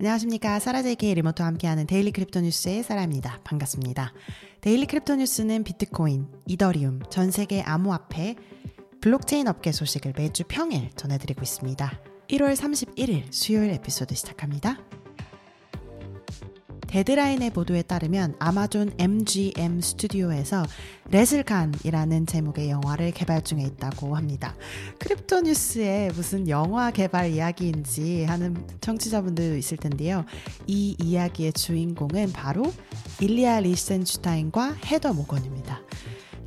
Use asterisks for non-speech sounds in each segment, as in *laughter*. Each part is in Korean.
안녕하십니까. 사라제이케이 리모트와 함께하는 daily crypto 뉴스의 사라입니다. 반갑습니다. daily crypto 뉴스는 비트코인, 이더리움, 전 세계 암호화폐, 블록체인 업계 소식을 매주 평일 전해드리고 있습니다. 1월 31일 수요일 에피소드 시작합니다. 데드라인의 보도에 따르면 아마존 MGM 스튜디오에서 레슬칸이라는 제목의 영화를 개발 중에 있다고 합니다. crypto 뉴스에 무슨 영화 개발 이야기인지 하는 청취자분들 있을 텐데요. 이 이야기의 주인공은 바로 일리아 리센슈타인과 헤더 모건입니다.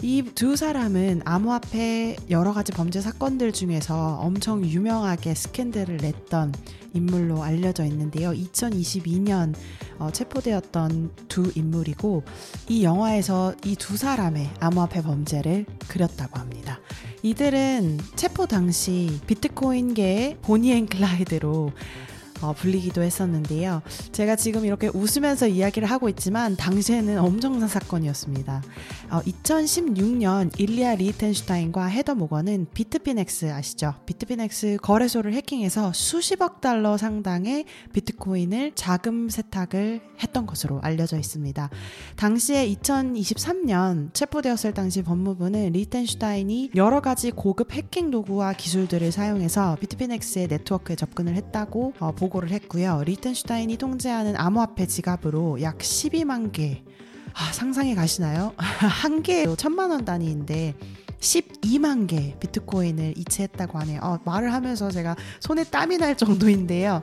이 두 사람은 암호화폐 여러 가지 범죄 사건들 중에서 엄청 유명하게 스캔들을 냈던 인물로 알려져 있는데요. 2022년 어, 체포되었던 두 인물이고 이 영화에서 이 두 사람의 암호화폐 범죄를 그렸다고 합니다. 이들은 체포 당시 비트코인계의 보니 앤 클라이드로 어, 불리기도 했었는데요. 제가 지금 이렇게 웃으면서 이야기를 하고 있지만 당시에는 엄청난 사건이었습니다. 어, 2016년 일리아 리텐슈타인과 헤더 모건은 비트피넥스 아시죠? 비트피넥스 거래소를 해킹해서 수십억 달러 상당의 비트코인을 자금 세탁을 했던 것으로 알려져 있습니다. 당시에 2023년 체포되었을 당시 법무부는 리텐슈타인이 여러 가지 고급 해킹 도구와 기술들을 사용해서 비트피넥스의 네트워크에 접근을 했다고 어, 보고를 했고요. 리텐슈타인이 통제하는 암호화폐 지갑으로 약 12만 개. 아, 상상이 가시나요? *laughs* 한 개로 천만 원 단위인데 12만 개 비트코인을 이체했다고 하네요. 어, 말을 하면서 제가 손에 땀이 날 정도인데요.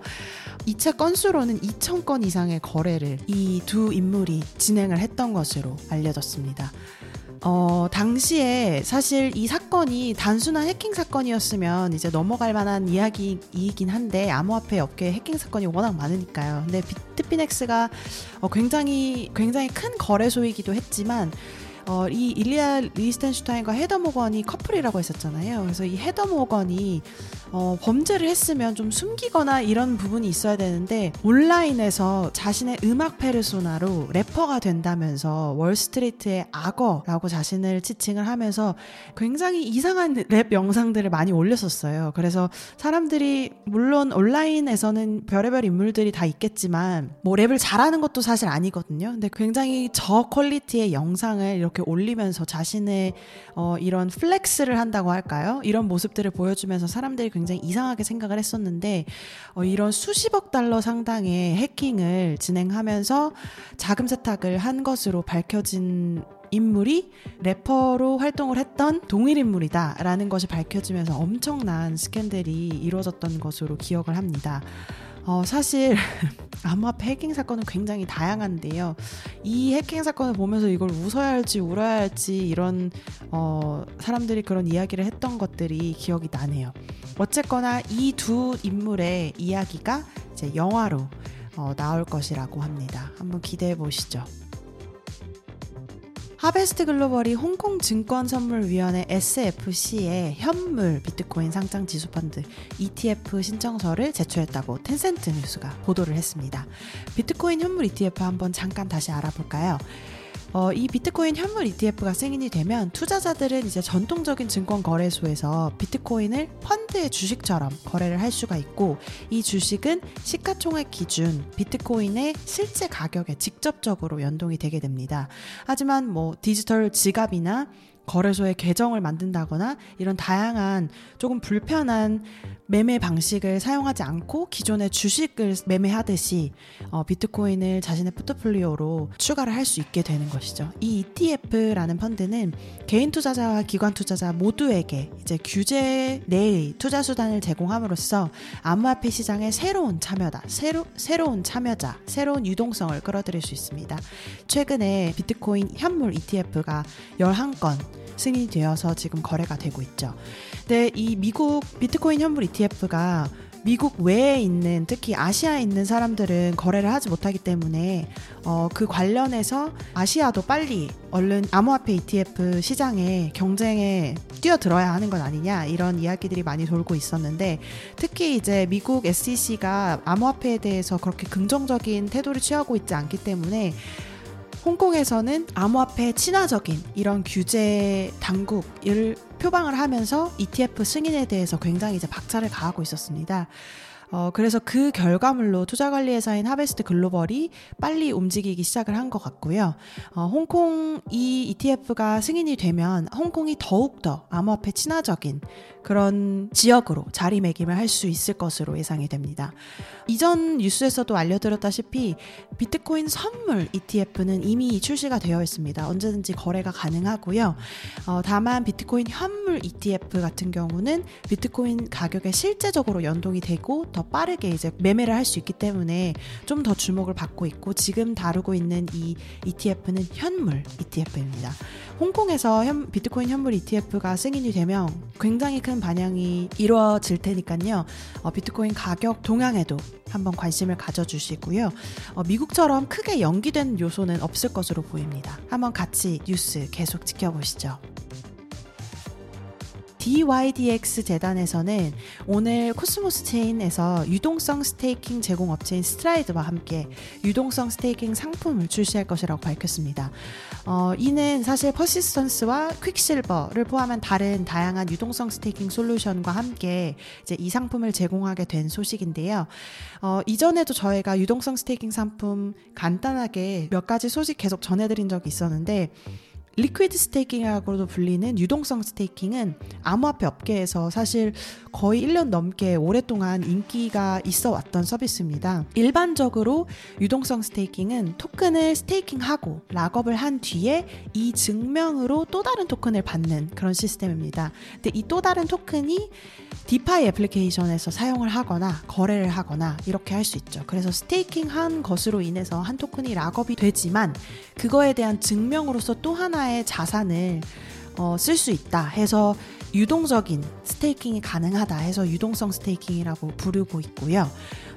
이체 건수로는 2천 건 이상의 거래를 이 두 인물이 진행을 했던 것으로 알려졌습니다. 어, 당시에 사실 이 사건이 단순한 해킹 사건이었으면 이제 넘어갈 만한 이야기이긴 한데 암호화폐 업계 해킹 사건이 워낙 많으니까요. 근데 비트피넥스가 어, 굉장히 굉장히 큰 거래소이기도 했지만 어, 이 일리아 리스텐슈타인과 헤더 모건이 커플이라고 했었잖아요. 그래서 이 헤더 모건이 어, 범죄를 했으면 좀 숨기거나 이런 부분이 있어야 되는데 온라인에서 자신의 음악 페르소나로 래퍼가 된다면서 월스트리트의 악어라고 자신을 지칭을 하면서 굉장히 이상한 랩 영상들을 많이 올렸었어요. 그래서 사람들이 물론 온라인에서는 별의별 인물들이 다 있겠지만 뭐 랩을 잘하는 것도 사실 아니거든요. 근데 굉장히 저 quality의 영상을 이렇게 올리면서 자신의 어, 이런 flex를 한다고 할까요? 이런 모습들을 보여주면서 사람들이 굉장히 이상하게 생각을 했었는데 어, 이런 수십억 달러 상당의 해킹을 진행하면서 자금 세탁을 한 것으로 밝혀진 인물이 래퍼로 활동을 했던 동일 인물이다라는 것이 밝혀지면서 엄청난 스캔들이 이루어졌던 것으로 기억을 합니다. 어, 사실 *laughs* 암호화폐 해킹 사건은 굉장히 다양한데요. 이 해킹 사건을 보면서 이걸 웃어야 할지 울어야 할지 이런 어, 사람들이 그런 이야기를 했던 것들이 기억이 나네요. 어쨌거나 이 두 인물의 이야기가 이제 영화로 어, 나올 것이라고 합니다. 한번 기대해 보시죠. 하베스트 글로벌이 홍콩 증권선물위원회 SFC에 현물 비트코인 상장 지수 펀드 ETF 신청서를 제출했다고 텐센트 뉴스가 보도를 했습니다. 비트코인 현물 ETF 한번 잠깐 다시 알아볼까요? 어, 이 비트코인 현물 ETF가 승인이 되면 투자자들은 이제 전통적인 증권 거래소에서 비트코인을 펀드의 주식처럼 거래를 할 수가 있고 이 주식은 시가총액 기준 비트코인의 실제 가격에 직접적으로 연동이 되게 됩니다. 하지만 뭐 디지털 지갑이나 거래소에 계정을 만든다거나 이런 다양한 조금 불편한 매매 방식을 사용하지 않고 기존의 주식을 매매하듯이 어, 비트코인을 자신의 포트폴리오로 추가를 할 수 있게 되는 것이죠. 이 ETF라는 펀드는 개인 투자자와 기관 투자자 모두에게 이제 규제 내의 투자 수단을 제공함으로써 암호화폐 시장의 새로운 참여다, 새로, 새로운 참여자, 새로운 유동성을 끌어들일 수 있습니다. 최근에 비트코인 현물 ETF가 11건 승인이 되어서 지금 거래가 되고 있죠. 근데 이 미국 비트코인 현물 ETF가 미국 외에 있는 특히 아시아에 있는 사람들은 거래를 하지 못하기 때문에 어, 그 관련해서 아시아도 빨리 얼른 암호화폐 ETF 시장에 경쟁에 뛰어들어야 하는 것 아니냐 이런 이야기들이 많이 돌고 있었는데 특히 이제 미국 SEC가 암호화폐에 대해서 그렇게 긍정적인 태도를 취하고 있지 않기 때문에 홍콩에서는 암호화폐 친화적인 이런 규제 당국을 표방을 하면서 ETF 승인에 대해서 굉장히 이제 박차를 가하고 있었습니다. 어, 그래서 그 결과물로 투자관리회사인 하베스트 글로벌이 빨리 움직이기 시작을 한 것 같고요. 어, 홍콩 이 ETF가 승인이 되면 홍콩이 더욱더 암호화폐 친화적인 그런 지역으로 자리매김을 할 수 있을 것으로 예상이 됩니다. 이전 뉴스에서도 알려드렸다시피 비트코인 선물 ETF는 이미 출시가 되어 있습니다. 언제든지 거래가 가능하고요. 어, 다만 비트코인 현물 ETF 같은 경우는 비트코인 가격에 실제적으로 연동이 되고 더 빠르게 이제 매매를 할 수 있기 때문에 좀 더 주목을 받고 있고 지금 다루고 있는 이 ETF는 현물 ETF입니다. 홍콩에서 현, 비트코인 현물 ETF가 승인이 되면 굉장히 큰 반영이 이루어질 테니까요. 어, 비트코인 가격 동향에도 한번 관심을 가져주시고요. 어, 미국처럼 크게 연기된 요소는 없을 것으로 보입니다. 한번 같이 뉴스 계속 지켜보시죠. DYDX 재단에서는 오늘 코스모스 체인에서 유동성 staking 제공 업체인 스트라이드와 함께 유동성 staking 상품을 출시할 것이라고 밝혔습니다. 어, 이는 사실 퍼시스턴스와 퀵실버를 포함한 다른 다양한 유동성 staking 솔루션과 함께 이제 이 상품을 제공하게 된 소식인데요. 어, 이전에도 저희가 유동성 staking 상품 간단하게 몇 가지 소식 계속 전해드린 적이 있었는데 liquid staking이라고도 불리는 유동성 staking은 암호화폐 업계에서 사실 거의 1년 넘게 오랫동안 인기가 있어 왔던 서비스입니다. 일반적으로 유동성 staking은 토큰을 staking하고 lockup을 한 뒤에 이 증명으로 또 다른 토큰을 받는 그런 시스템입니다. 근데 이 또 다른 토큰이 DeFi 애플리케이션에서 사용을 하거나 거래를 하거나 이렇게 할 수 있죠. 그래서 staking 한 것으로 인해서 한 토큰이 lockup이 되지만 그거에 대한 증명으로서 또 하나의 자산을 어, 쓸 수 있다 해서 유동적인 staking이 가능하다 해서 유동성 staking이라고 부르고 있고요.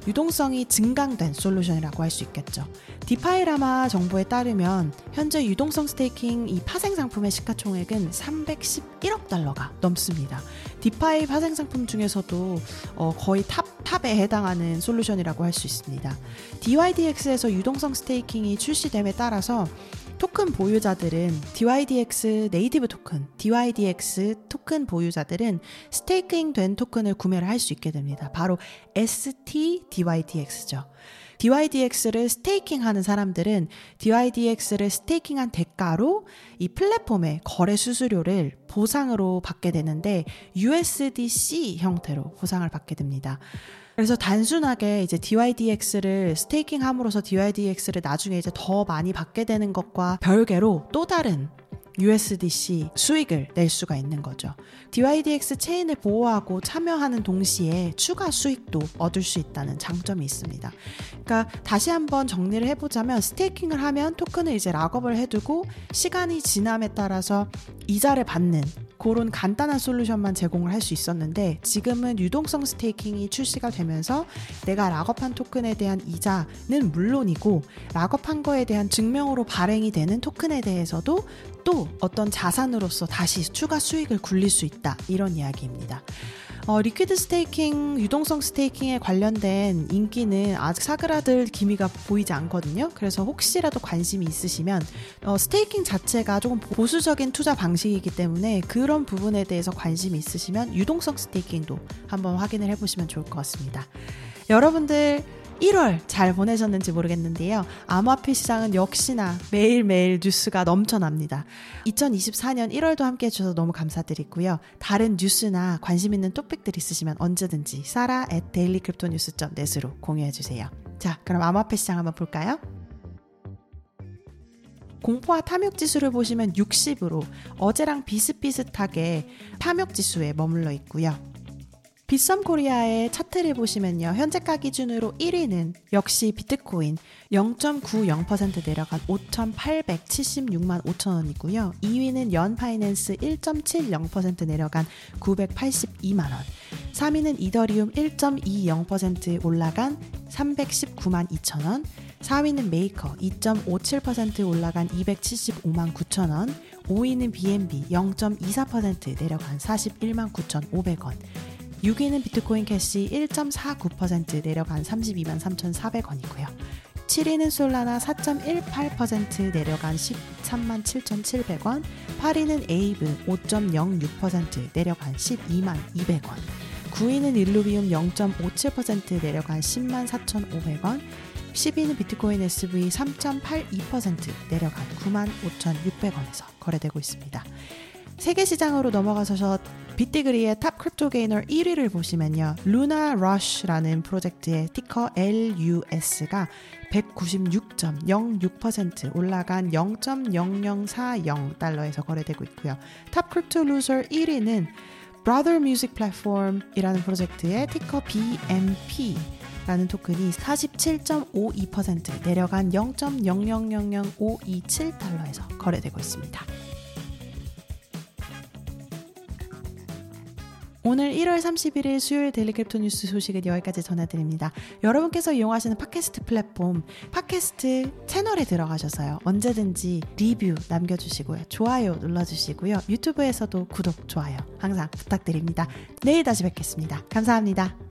유동성이 증강된 솔루션이라고 할 수 있겠죠. 디파이라마 정보에 따르면 현재 유동성 staking 이 파생 상품의 시가총액은 311억 달러가 넘습니다. DeFi 파생 상품 중에서도 어 거의 top, top에 해당하는 솔루션이라고 할 수 있습니다. DYDX에서 유동성 staking이 출시됨에 따라서 토큰 보유자들은 DYDX native 토큰, DYDX 토큰 보유자들은 staking 된 토큰을 구매를 할 수 있게 됩니다. 바로 STDYDX죠. DYDX를 staking 하는 사람들은 DYDX를 staking한 대가로 이 플랫폼의 거래 수수료를 보상으로 받게 되는데 USDC 형태로 보상을 받게 됩니다. 그래서 단순하게 이제 DYDX를 staking 함으로써 DYDX를 나중에 이제 더 많이 받게 되는 것과 별개로 또 다른 USDC 수익을 낼 수가 있는 거죠. DYDX 체인을 보호하고 참여하는 동시에 추가 수익도 얻을 수 있다는 장점이 있습니다. 그러니까 다시 한번 정리를 해보자면 스테이킹을 하면 토큰을 이제 락업을 해두고 시간이 지남에 따라서 이자를 받는 그런 간단한 솔루션만 제공을 할 수 있었는데 지금은 유동성 스테이킹이 출시가 되면서 내가 락업한 토큰에 대한 이자는 물론이고 lock-up한 거에 대한 증명으로 발행이 되는 토큰에 대해서도 또 어떤 자산으로서 다시 추가 수익을 굴릴 수 있다 이런 이야기입니다. 어, liquid staking, 유동성 staking에 관련된 인기는 아직 사그라들 기미가 보이지 않거든요. 그래서 혹시라도 관심이 있으시면 어, staking 자체가 조금 보수적인 투자 방식이기 때문에 그런 부분에 대해서 관심이 있으시면 유동성 staking도 한번 확인을 해보시면 좋을 것 같습니다. 여러분들 1월 잘 보내셨는지 모르겠는데요. 암호화폐 시장은 역시나 매일매일 뉴스가 넘쳐납니다. 2024년 1월도 함께 해주셔서 너무 감사드리고요. 다른 뉴스나 관심 있는 토픽들 있으시면 언제든지 사라 at dailycryptonews.net으로 공유해주세요. 자, 그럼 암호화폐 시장 한번 볼까요? 공포와 탐욕 지수를 보시면 60으로 어제랑 비슷비슷하게 탐욕 지수에 머물러 있고요. 빗썸 코리아의 차트를 보시면요. 현재가 기준으로 1위는 역시 비트코인 0.90% 내려간 5,876만 5천 원이고요. 2위는 연 파이낸스 1.70% 내려간 982만 원. 3위는 이더리움 1.20% 올라간 319만 2천 원. 4위는 메이커 2.57% 올라간 275만 9천 원. 5위는 BNB 0.24% 내려간 41만 9,500원. 6위는 비트코인 캐시 1.49% 내려간 32만 3,400원이고요. 7위는 솔라나 4.18% 내려간 13만 7,700원, 8위는 에이브 5.06% 내려간 12만 200원, 9위는 일루비움 0.57% 내려간 10만 4,500원, 10위는 비트코인 SV 3.82% 내려간 9만 5,600원에서 거래되고 있습니다. 세계 시장으로 넘어가서 BitDegree의 top crypto gainer 1위를 보시면요. Luna Rush라는 프로젝트의 ticker LUS가 196.06% 올라간 0.0040달러에서 거래되고 있고요. top crypto loser 1위는 Brother Music Platform이라는 프로젝트의 ticker BMP 라는 토큰이 47.52% 내려간 0.0000527달러에서 거래되고 있습니다. 오늘 1월 31일 수요일 daily crypto 뉴스 소식은 여기까지 전해드립니다. 여러분께서 이용하시는 팟캐스트 플랫폼 팟캐스트 채널에 들어가셔서요. 언제든지 리뷰 남겨주시고요. 좋아요 눌러주시고요. 유튜브에서도 구독, 좋아요 항상 부탁드립니다. 내일 다시 뵙겠습니다. 감사합니다.